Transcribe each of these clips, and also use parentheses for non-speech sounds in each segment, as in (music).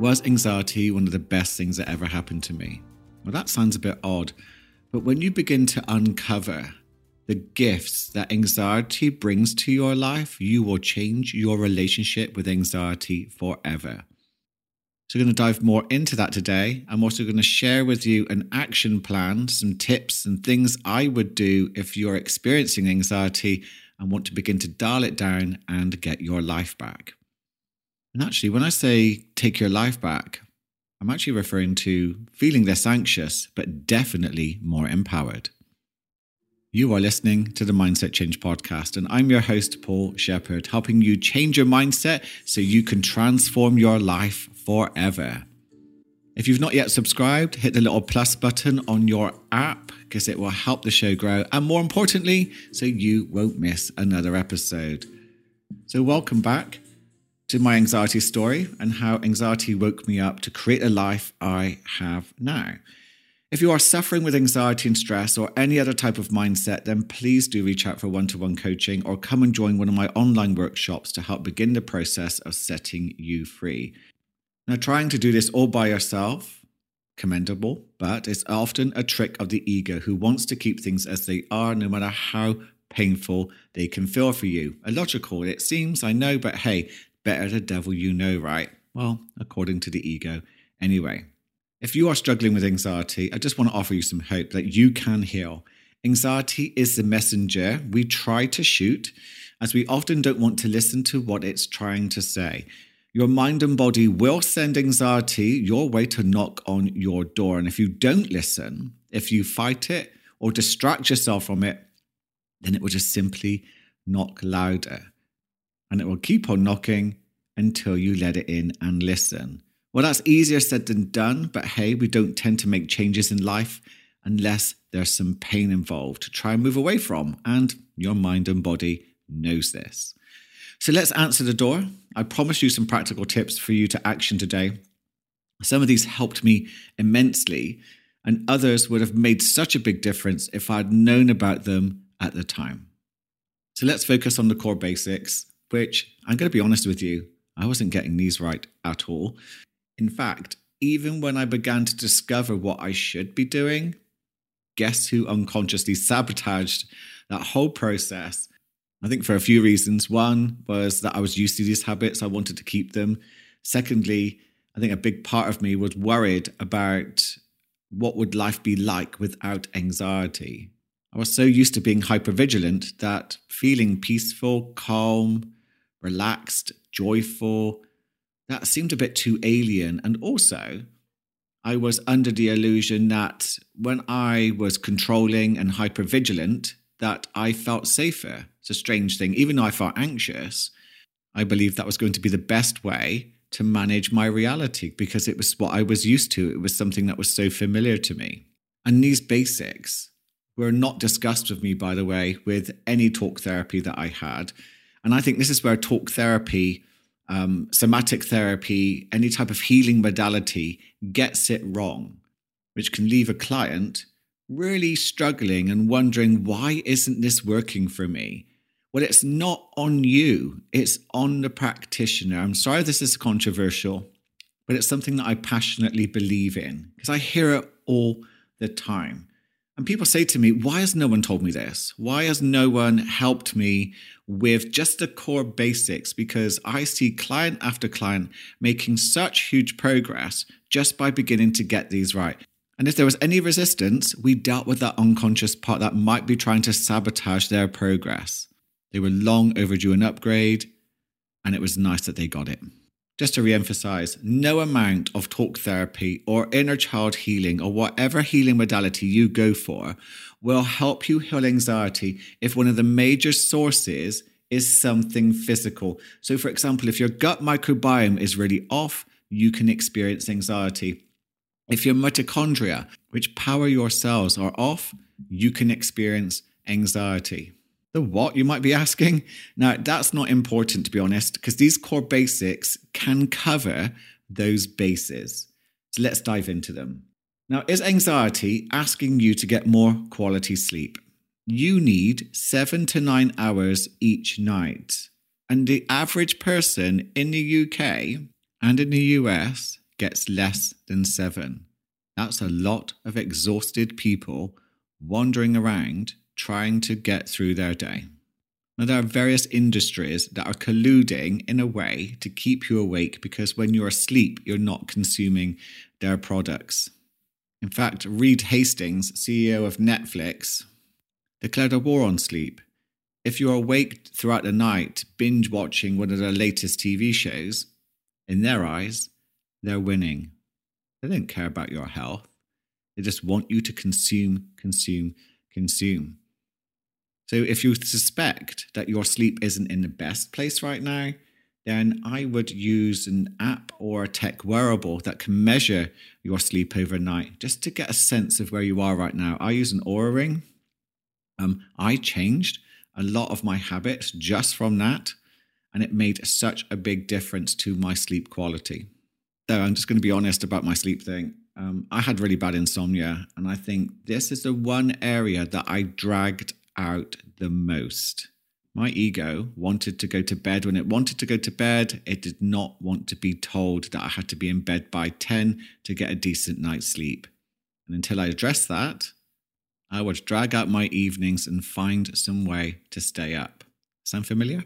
Was anxiety one of the best things that ever happened to me? Well, that sounds a bit odd, but when you begin to uncover the gifts that anxiety brings to your life, you will change your relationship with anxiety forever. So, we're going to dive more into that today. I'm also going to share with you an action plan, some tips and things I would do if you're experiencing anxiety and want to begin to dial it down and get your life back. And actually, when I say take your life back, I'm actually referring to feeling less anxious, but definitely more empowered. You are listening to the Mindset Change Podcast, and I'm your host, Paul Shepard, helping you change your mindset so you can transform your life forever. If you've not yet subscribed, hit the little plus button on your app because it will help the show grow, and more importantly, so you won't miss another episode. So, welcome back to my anxiety story and how anxiety woke me up to create a life I have now. If you are suffering with anxiety and stress or any other type of mindset, then please do reach out for one to one coaching or come and join one of my online workshops to help begin the process of setting you free. Now, trying to do this all by yourself, commendable, but it's often a trick of the ego who wants to keep things as they are, no matter how painful they can feel for you. Illogical, it seems, I know, but hey, better the devil you know, right? Well, according to the ego. Anyway, if you are struggling with anxiety, I just want to offer you some hope that you can heal. Anxiety is the messenger we try to shoot, as we often don't want to listen to what it's trying to say. Your mind and body will send anxiety your way to knock on your door. And if you don't listen, if you fight it or distract yourself from it, then it will just simply knock louder. And it will keep on knocking until you let it in and listen. Well, that's easier said than done, but hey, we don't tend to make changes in life unless there's some pain involved to try and move away from. And your mind and body knows this. So let's answer the door. I promised you some practical tips for you to action today. Some of these helped me immensely, and others would have made such a big difference if I'd known about them at the time. So let's focus on the core basics, which I'm going to be honest with you, I wasn't getting these right at all. In fact, even when I began to discover what I should be doing, guess who unconsciously sabotaged that whole process? I think for a few reasons. One was that I was used to these habits, I wanted to keep them. Secondly, I think a big part of me was worried about what would life be like without anxiety. I was so used to being hypervigilant that feeling peaceful, calm, relaxed, joyful, that seemed a bit too alien. And also, I was under the illusion that when I was controlling and hyper vigilant, that I felt safer. It's a strange thing. Even though I felt anxious, I believed that was going to be the best way to manage my reality because it was what I was used to. It was something that was so familiar to me. And these basics were not discussed with me, by the way, with any talk therapy that I had. And I think this is where talk therapy um, somatic therapy, any type of healing modality gets it wrong, which can leave a client really struggling and wondering, why isn't this working for me? Well, it's not on you, it's on the practitioner. I'm sorry this is controversial, but it's something that I passionately believe in because I hear it all the time. And people say to me, Why has no one told me this? Why has no one helped me with just the core basics? Because I see client after client making such huge progress just by beginning to get these right. And if there was any resistance, we dealt with that unconscious part that might be trying to sabotage their progress. They were long overdue an upgrade, and it was nice that they got it. Just to re-emphasize, no amount of talk therapy or inner child healing or whatever healing modality you go for will help you heal anxiety if one of the major sources is something physical. So, for example, if your gut microbiome is really off, you can experience anxiety. If your mitochondria, which power your cells, are off, you can experience anxiety. The what, you might be asking? Now, that's not important to be honest, because these core basics can cover those bases. So let's dive into them. Now, is anxiety asking you to get more quality sleep? You need seven to nine hours each night. And the average person in the UK and in the US gets less than seven. That's a lot of exhausted people wandering around trying to get through their day. Now, there are various industries that are colluding in a way to keep you awake because when you're asleep, you're not consuming their products. In fact, Reed Hastings, CEO of Netflix, declared a war on sleep. If you're awake throughout the night, binge watching one of their latest TV shows, in their eyes, they're winning. They don't care about your health. They just want you to consume, consume, consume. So if you suspect that your sleep isn't in the best place right now, then I would use an app or a tech wearable that can measure your sleep overnight just to get a sense of where you are right now. I use an Oura ring. Um, I changed a lot of my habits just from that, and it made such a big difference to my sleep quality. So I'm just going to be honest about my sleep thing. Um, I had really bad insomnia, and I think this is the one area that I dragged out the most. My ego wanted to go to bed when it wanted to go to bed. It did not want to be told that I had to be in bed by 10 to get a decent night's sleep. And until I addressed that, I would drag out my evenings and find some way to stay up. Sound familiar?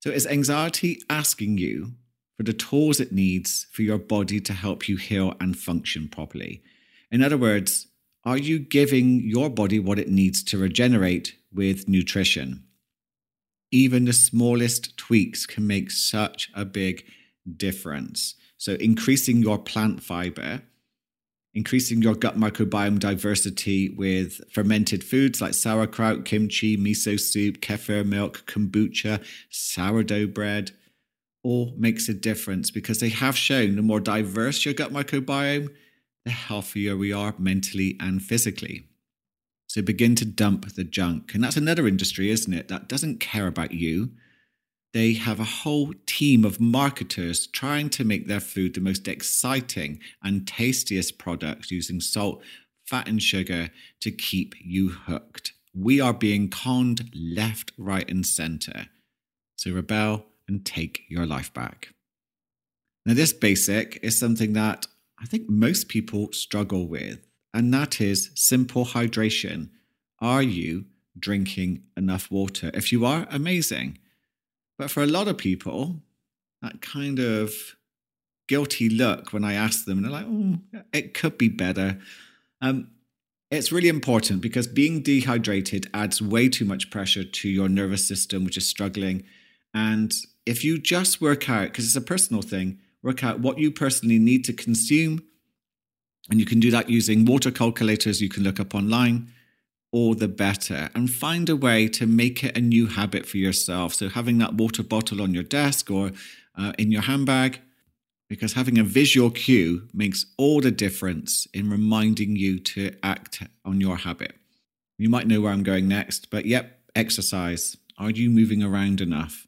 So, is anxiety asking you for the tools it needs for your body to help you heal and function properly? In other words, are you giving your body what it needs to regenerate with nutrition? Even the smallest tweaks can make such a big difference. So, increasing your plant fiber, increasing your gut microbiome diversity with fermented foods like sauerkraut, kimchi, miso soup, kefir milk, kombucha, sourdough bread, all makes a difference because they have shown the more diverse your gut microbiome, the healthier we are mentally and physically. So begin to dump the junk. And that's another industry, isn't it? That doesn't care about you. They have a whole team of marketers trying to make their food the most exciting and tastiest product using salt, fat, and sugar to keep you hooked. We are being conned left, right, and center. So rebel and take your life back. Now, this basic is something that I think most people struggle with, and that is simple hydration. Are you drinking enough water? If you are, amazing. But for a lot of people, that kind of guilty look when I ask them, and they're like, oh, it could be better. Um, it's really important because being dehydrated adds way too much pressure to your nervous system, which is struggling. And if you just work out, because it's a personal thing, work out what you personally need to consume. And you can do that using water calculators you can look up online, or the better. And find a way to make it a new habit for yourself. So, having that water bottle on your desk or uh, in your handbag, because having a visual cue makes all the difference in reminding you to act on your habit. You might know where I'm going next, but yep, exercise. Are you moving around enough?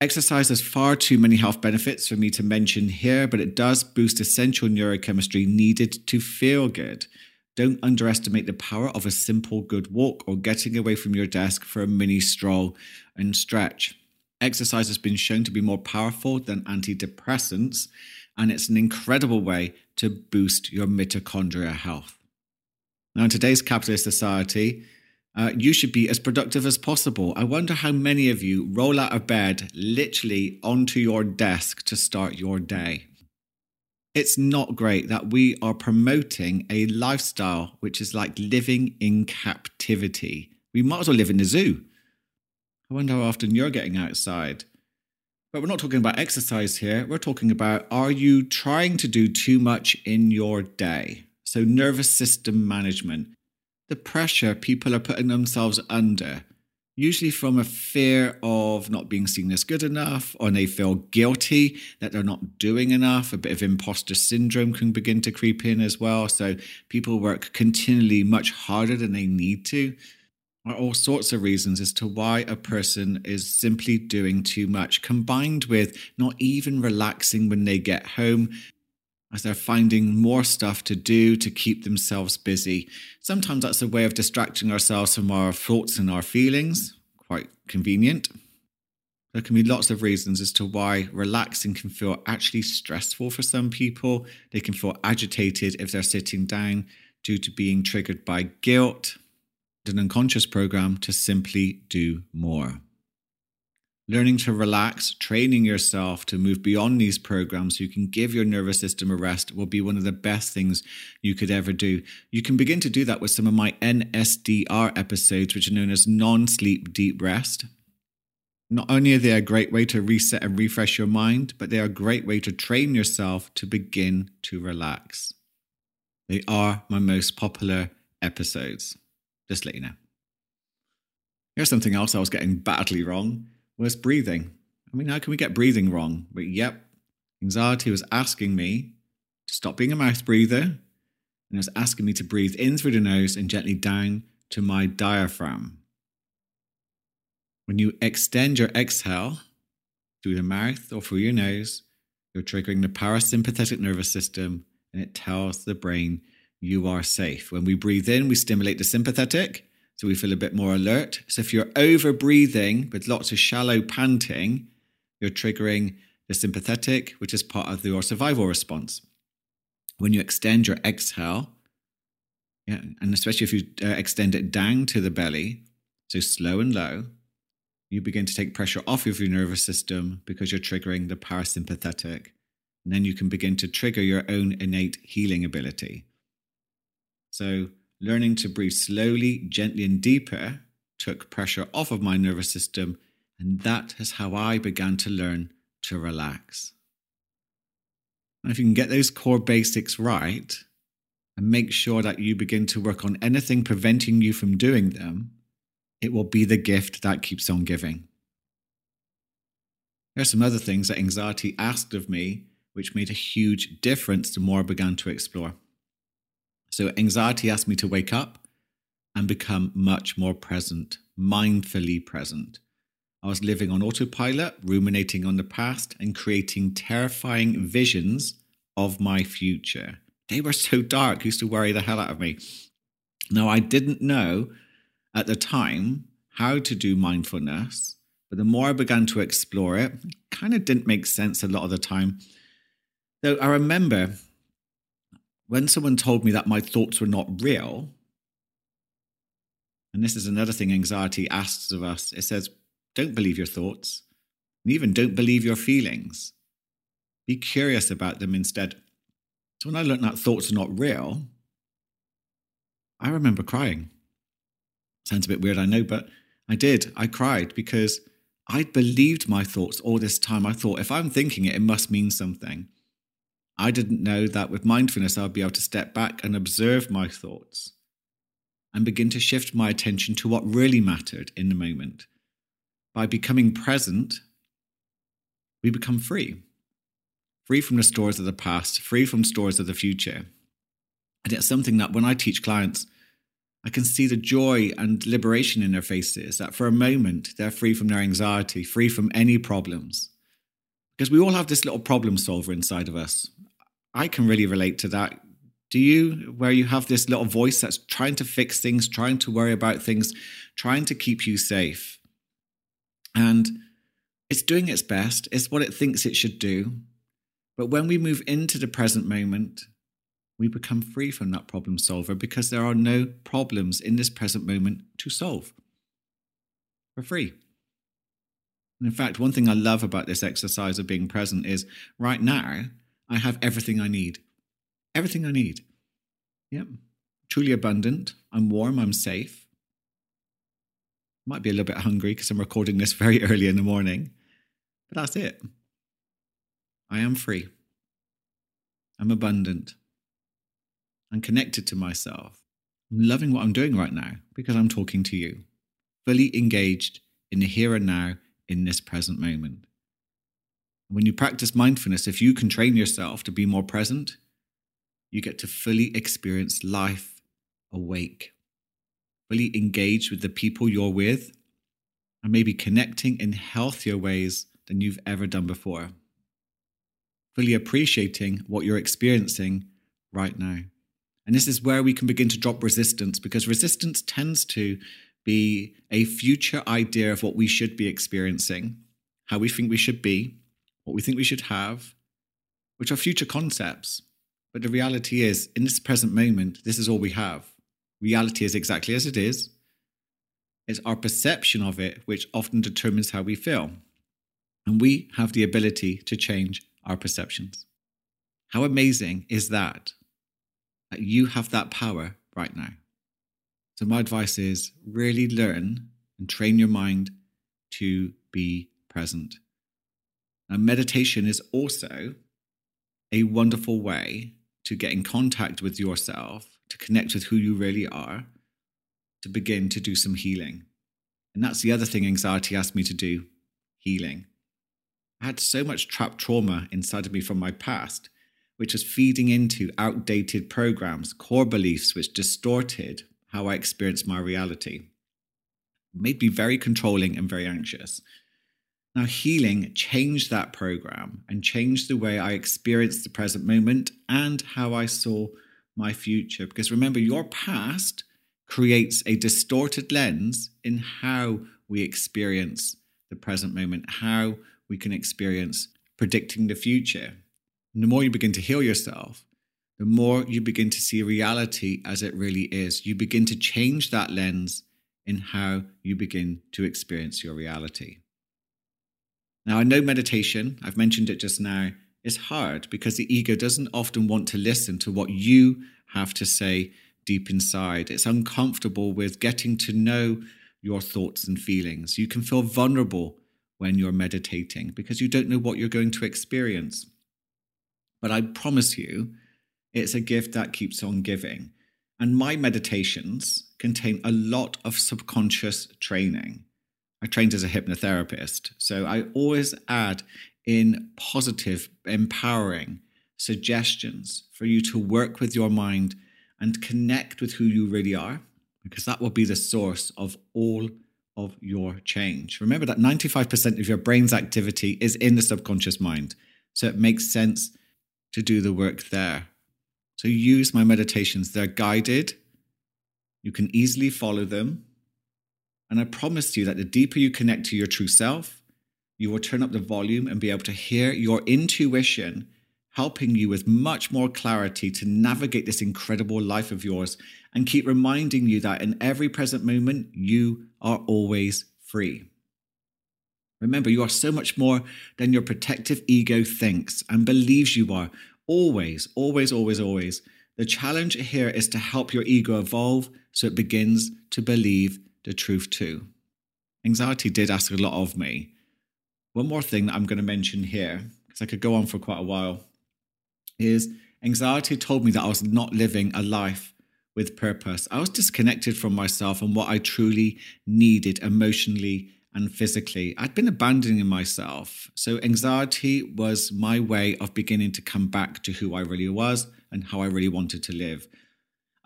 Exercise has far too many health benefits for me to mention here, but it does boost essential neurochemistry needed to feel good. Don't underestimate the power of a simple good walk or getting away from your desk for a mini stroll and stretch. Exercise has been shown to be more powerful than antidepressants, and it's an incredible way to boost your mitochondria health. Now, in today's capitalist society, uh, you should be as productive as possible. I wonder how many of you roll out of bed literally onto your desk to start your day. It's not great that we are promoting a lifestyle which is like living in captivity. We might as well live in a zoo. I wonder how often you're getting outside. But we're not talking about exercise here. We're talking about are you trying to do too much in your day? So, nervous system management the pressure people are putting themselves under, usually from a fear of not being seen as good enough, or they feel guilty that they're not doing enough. A bit of imposter syndrome can begin to creep in as well. So people work continually much harder than they need to. Are all sorts of reasons as to why a person is simply doing too much, combined with not even relaxing when they get home, as they're finding more stuff to do to keep themselves busy. Sometimes that's a way of distracting ourselves from our thoughts and our feelings, quite convenient. There can be lots of reasons as to why relaxing can feel actually stressful for some people. They can feel agitated if they're sitting down due to being triggered by guilt, an unconscious program to simply do more. Learning to relax, training yourself to move beyond these programs so you can give your nervous system a rest will be one of the best things you could ever do. You can begin to do that with some of my NSDR episodes, which are known as non sleep deep rest. Not only are they a great way to reset and refresh your mind, but they are a great way to train yourself to begin to relax. They are my most popular episodes. Just let you know. Here's something else I was getting badly wrong was breathing. I mean, how can we get breathing wrong? But yep, anxiety was asking me to stop being a mouth breather and it was asking me to breathe in through the nose and gently down to my diaphragm. When you extend your exhale through the mouth or through your nose, you're triggering the parasympathetic nervous system and it tells the brain you are safe. When we breathe in, we stimulate the sympathetic so we feel a bit more alert. So if you're over breathing with lots of shallow panting, you're triggering the sympathetic, which is part of your survival response. When you extend your exhale, yeah, and especially if you uh, extend it down to the belly, so slow and low, you begin to take pressure off of your nervous system because you're triggering the parasympathetic. And then you can begin to trigger your own innate healing ability. So learning to breathe slowly, gently, and deeper took pressure off of my nervous system, and that is how I began to learn to relax. And if you can get those core basics right and make sure that you begin to work on anything preventing you from doing them, it will be the gift that keeps on giving. There are some other things that anxiety asked of me, which made a huge difference the more I began to explore. So anxiety asked me to wake up and become much more present, mindfully present. I was living on autopilot, ruminating on the past, and creating terrifying visions of my future. They were so dark, used to worry the hell out of me. Now, I didn't know at the time how to do mindfulness, but the more I began to explore it, it kind of didn't make sense a lot of the time. Though I remember when someone told me that my thoughts were not real, and this is another thing anxiety asks of us it says, don't believe your thoughts, and even don't believe your feelings. Be curious about them instead. So when I learned that thoughts are not real, I remember crying. Sounds a bit weird, I know, but I did. I cried because I'd believed my thoughts all this time. I thought if I'm thinking it, it must mean something. I didn't know that with mindfulness, I'd be able to step back and observe my thoughts and begin to shift my attention to what really mattered in the moment. By becoming present, we become free. Free from the stores of the past, free from stores of the future. And it's something that when I teach clients, I can see the joy and liberation in their faces that for a moment they're free from their anxiety, free from any problems. Because we all have this little problem solver inside of us. I can really relate to that. Do you, where you have this little voice that's trying to fix things, trying to worry about things, trying to keep you safe? And it's doing its best, it's what it thinks it should do. But when we move into the present moment, we become free from that problem solver because there are no problems in this present moment to solve. We're free. And in fact, one thing I love about this exercise of being present is right now, I have everything I need. Everything I need. Yep. Truly abundant. I'm warm. I'm safe. Might be a little bit hungry because I'm recording this very (laughs) early in the morning, but that's it. I am free. I'm abundant. I'm connected to myself. I'm loving what I'm doing right now because I'm talking to you, fully engaged in the here and now in this present moment. When you practice mindfulness, if you can train yourself to be more present, you get to fully experience life awake, fully engage with the people you're with, and maybe connecting in healthier ways than you've ever done before. Fully appreciating what you're experiencing right now. And this is where we can begin to drop resistance because resistance tends to be a future idea of what we should be experiencing how we think we should be, what we think we should have, which are future concepts. But the reality is, in this present moment, this is all we have. Reality is exactly as it is. It's our perception of it which often determines how we feel. And we have the ability to change our perceptions. How amazing is that? That you have that power right now. So, my advice is really learn and train your mind to be present. Now, meditation is also a wonderful way to get in contact with yourself, to connect with who you really are, to begin to do some healing. And that's the other thing anxiety asked me to do healing. I had so much trapped trauma inside of me from my past, which was feeding into outdated programs, core beliefs, which distorted how I experienced my reality. It made me very controlling and very anxious. Now, healing changed that program and changed the way I experienced the present moment and how I saw my future. Because remember, your past creates a distorted lens in how we experience the present moment, how we can experience predicting the future. And the more you begin to heal yourself, the more you begin to see reality as it really is. You begin to change that lens in how you begin to experience your reality. Now, I know meditation, I've mentioned it just now, is hard because the ego doesn't often want to listen to what you have to say deep inside. It's uncomfortable with getting to know your thoughts and feelings. You can feel vulnerable when you're meditating because you don't know what you're going to experience. But I promise you, it's a gift that keeps on giving. And my meditations contain a lot of subconscious training. I trained as a hypnotherapist, so I always add in positive, empowering suggestions for you to work with your mind and connect with who you really are, because that will be the source of all of your change. Remember that 95% of your brain's activity is in the subconscious mind. So it makes sense to do the work there. So use my meditations. They're guided, you can easily follow them. And I promise you that the deeper you connect to your true self, you will turn up the volume and be able to hear your intuition helping you with much more clarity to navigate this incredible life of yours and keep reminding you that in every present moment, you are always free. Remember, you are so much more than your protective ego thinks and believes you are. Always, always, always, always. The challenge here is to help your ego evolve so it begins to believe the truth too. Anxiety did ask a lot of me. One more thing that I'm going to mention here, because I could go on for quite a while, is anxiety told me that I was not living a life with purpose. I was disconnected from myself and what I truly needed emotionally and physically. I'd been abandoning myself. So, anxiety was my way of beginning to come back to who I really was and how I really wanted to live.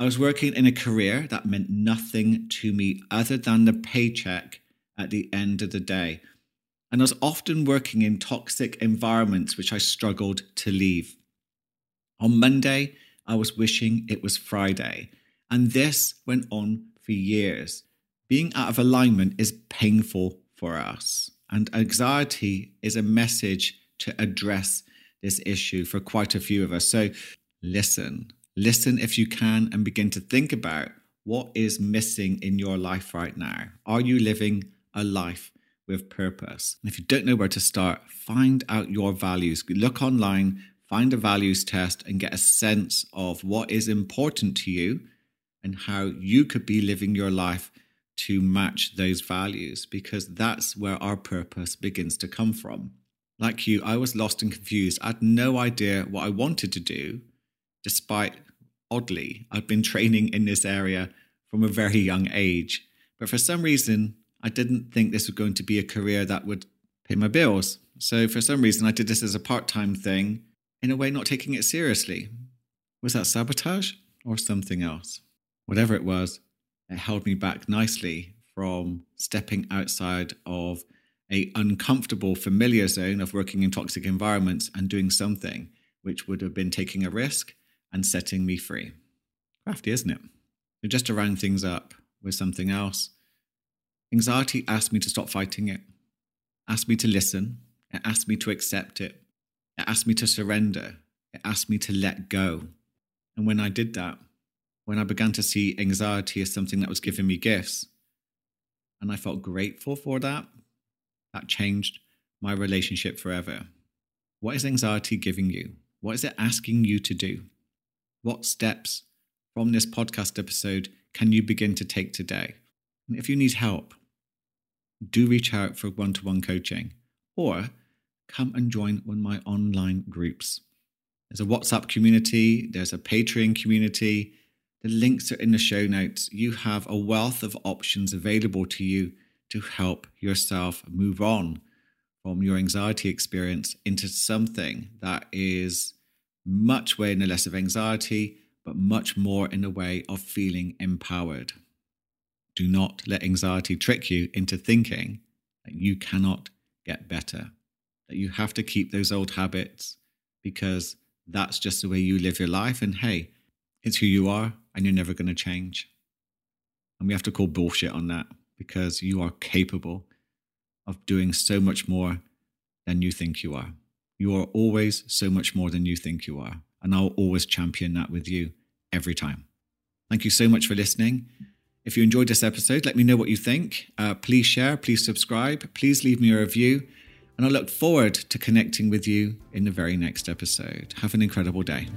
I was working in a career that meant nothing to me other than the paycheck at the end of the day. And I was often working in toxic environments which I struggled to leave. On Monday, I was wishing it was Friday. And this went on for years. Being out of alignment is painful for us. And anxiety is a message to address this issue for quite a few of us. So listen, listen if you can, and begin to think about what is missing in your life right now. Are you living a life with purpose? And if you don't know where to start, find out your values. Look online, find a values test and get a sense of what is important to you and how you could be living your life to match those values because that's where our purpose begins to come from. Like you, I was lost and confused. I had no idea what I wanted to do, despite oddly, I'd been training in this area from a very young age. But for some reason, I didn't think this was going to be a career that would pay my bills. So for some reason, I did this as a part time thing in a way not taking it seriously. Was that sabotage or something else? Whatever it was, it held me back nicely from stepping outside of a uncomfortable familiar zone of working in toxic environments and doing something which would have been taking a risk and setting me free. Crafty, isn't it? So just to round things up with something else, anxiety asked me to stop fighting it. asked me to listen. It asked me to accept it. It asked me to surrender. It asked me to let go. And when I did that, when I began to see anxiety as something that was giving me gifts, and I felt grateful for that, that changed my relationship forever. What is anxiety giving you? What is it asking you to do? What steps from this podcast episode can you begin to take today? And if you need help, do reach out for one to one coaching or come and join one of my online groups. There's a WhatsApp community, there's a Patreon community. The links are in the show notes. You have a wealth of options available to you to help yourself move on from your anxiety experience into something that is much way in the less of anxiety, but much more in the way of feeling empowered. Do not let anxiety trick you into thinking that you cannot get better, that you have to keep those old habits because that's just the way you live your life. And hey, it's who you are and you're never going to change. And we have to call bullshit on that because you are capable of doing so much more than you think you are. You are always so much more than you think you are. And I'll always champion that with you every time. Thank you so much for listening. If you enjoyed this episode, let me know what you think. Uh, please share, please subscribe, please leave me a review. And I look forward to connecting with you in the very next episode. Have an incredible day.